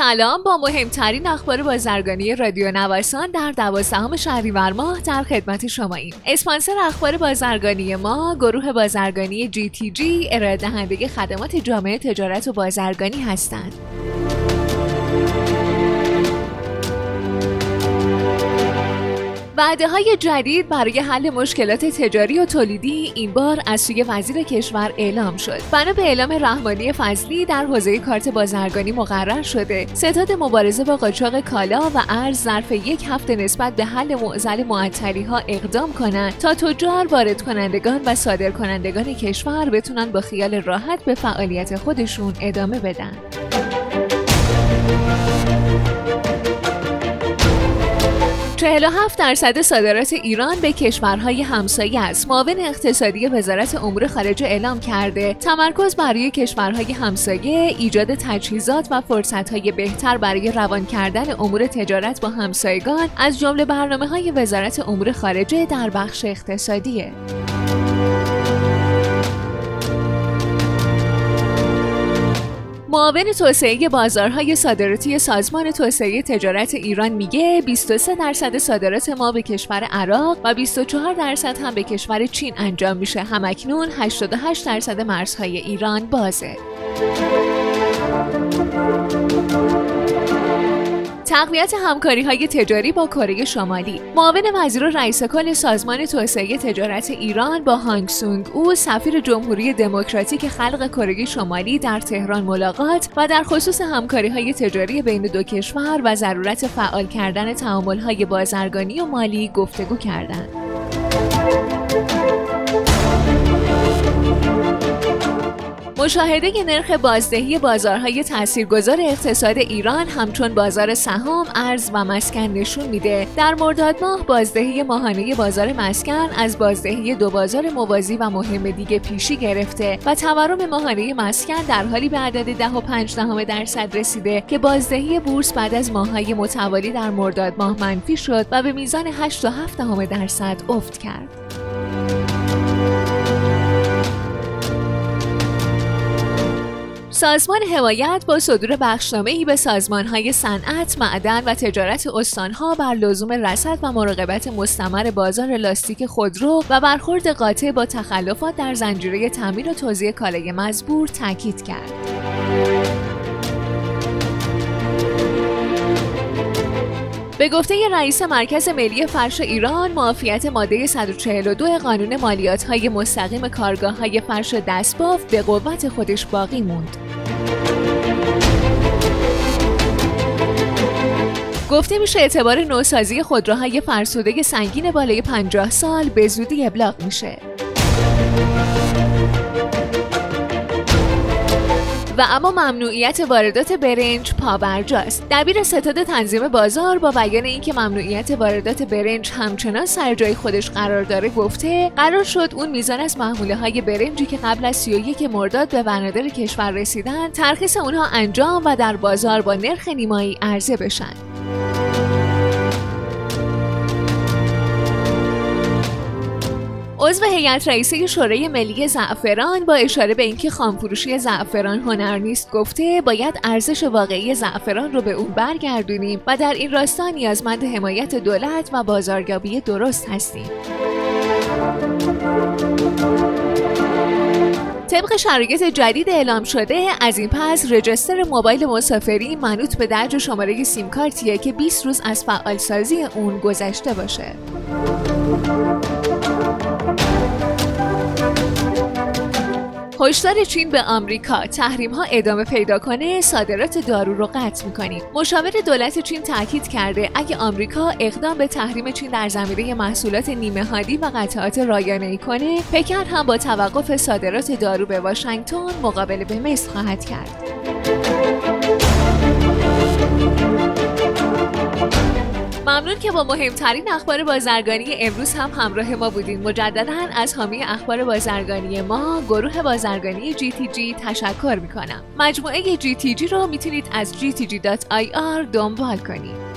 سلام. با مهمترین اخبار بازرگانی رادیو نوسان در دوازدهم شهریور ماه در خدمت شما ایم اسپانسر اخبار بازرگانی ما گروه بازرگانی جی تی جی ارائه دهنده خدمات جامعه تجارت و بازرگانی هستند. وعده های جدید برای حل مشکلات تجاری و تولیدی این بار از سوی وزیر کشور اعلام شد. بنا به اعلام رحمانی فضلی در حوزه کارت بازرگانی مقرر شده ستاد مبارزه با قاچاق کالا و ارز ظرف یک هفته نسبت به حل معضل معطلی ها اقدام کنند تا تجار وارد کنندگان و صادر کنندگان کشور بتونن با خیال راحت به فعالیت خودشون ادامه بدن. 47 درصد صادرات ایران به کشورهای همسایه است. معاون اقتصادی وزارت امور خارجه اعلام کرده تمرکز برای کشورهای همسایه ایجاد تجهیزات و فرصتهای بهتر برای روان کردن امور تجارت با همسایگان از جمله برنامه های وزارت امور خارجه در بخش اقتصادیه. معاون توسعه بازارهای صادراتی سازمان توسعه تجارت ایران میگه 23 درصد صادرات ما به کشور عراق و 24 درصد هم به کشور چین انجام میشه. همکنون 88 درصد مرزهای ایران بازه. تقویت همکاری های تجاری با کره شمالی معاون وزیر و رئیس کل سازمان توسعه تجارت ایران با هانگ سونگ او سفیر جمهوری دموکراتیک خلق کره شمالی در تهران ملاقات و در خصوص همکاری های تجاری بین دو کشور و ضرورت فعال کردن تعامل های بازرگانی و مالی گفتگو کردند. مشاهده نرخ بازدهی بازارهای تاثیرگذار اقتصاد ایران همچون بازار سهام، ارز و مسکن نشون میده در مرداد ماه بازدهی ماهانه بازار مسکن از بازدهی دو بازار موازی و مهم دیگه پیشی گرفته و تورم ماهانه مسکن در حالی به عدد 10 و 5 دهم درصد رسیده که بازدهی بورس بعد از ماههای متوالی در مرداد ماه منفی شد و به میزان 8 و 7 دهم درصد افت کرد. سازمان حمایت با صدور بخشنامه ای به سازمان های صنعت، معدن و تجارت استانها بر لزوم رصد و مراقبت مستمر بازار لاستیک خودرو و برخورد قاطع با تخلفات در زنجیره تامین و توزیع کالای مزبور تاکید کرد. به گفته رئیس مرکز ملی فرش ایران معافیت ماده 142 قانون مالیات های مستقیم کارگاه های فرش دستباف به قوت خودش باقی موند. گفته میشه اعتبار نوسازی خودروهای فرسوده سنگین بالای 50 سال به زودی ابلاغ میشه. و اما ممنوعیت واردات برنج پابرجاست دبیر ستاد تنظیم بازار با بیان اینکه ممنوعیت واردات برنج همچنان سر جای خودش قرار داره گفته قرار شد اون میزان از محموله های برنجی که قبل از 31 مرداد به بنادر کشور رسیدن ترخیص اونها انجام و در بازار با نرخ نیمایی عرضه بشن. عضو هیئت رئیسه شورای ملی زعفران با اشاره به اینکه خامفروشی زعفران هنر نیست گفته باید ارزش واقعی زعفران رو به اون برگردونیم و در این راستا نیازمند حمایت دولت و بازاریابی درست هستیم. طبق شرایط جدید اعلام شده از این پس رجستر موبایل مسافری منوط به درج شماره سیم کارتیه که 20 روز از فعالسازی اون گذشته باشه. هشدار چین به آمریکا. تحریم ها ادامه پیدا کنه صادرات دارو رو قطع می‌کنیم. مشاور دولت چین تاکید کرده اگه آمریکا اقدام به تحریم چین در زمینه محصولات نیمه هادی و قطعات رایانه ای کنه پکن هم با توقف صادرات دارو به واشنگتن مقابله به مصر خواهد کرد. ممنون که با مهمترین اخبار بازرگانی امروز هم همراه ما بودین. مجددا از حامی اخبار بازرگانی ما گروه بازرگانی GTG تشکر می‌کنم. مجموعه GTG رو می‌تونید از gtg.ir دنبال کنید.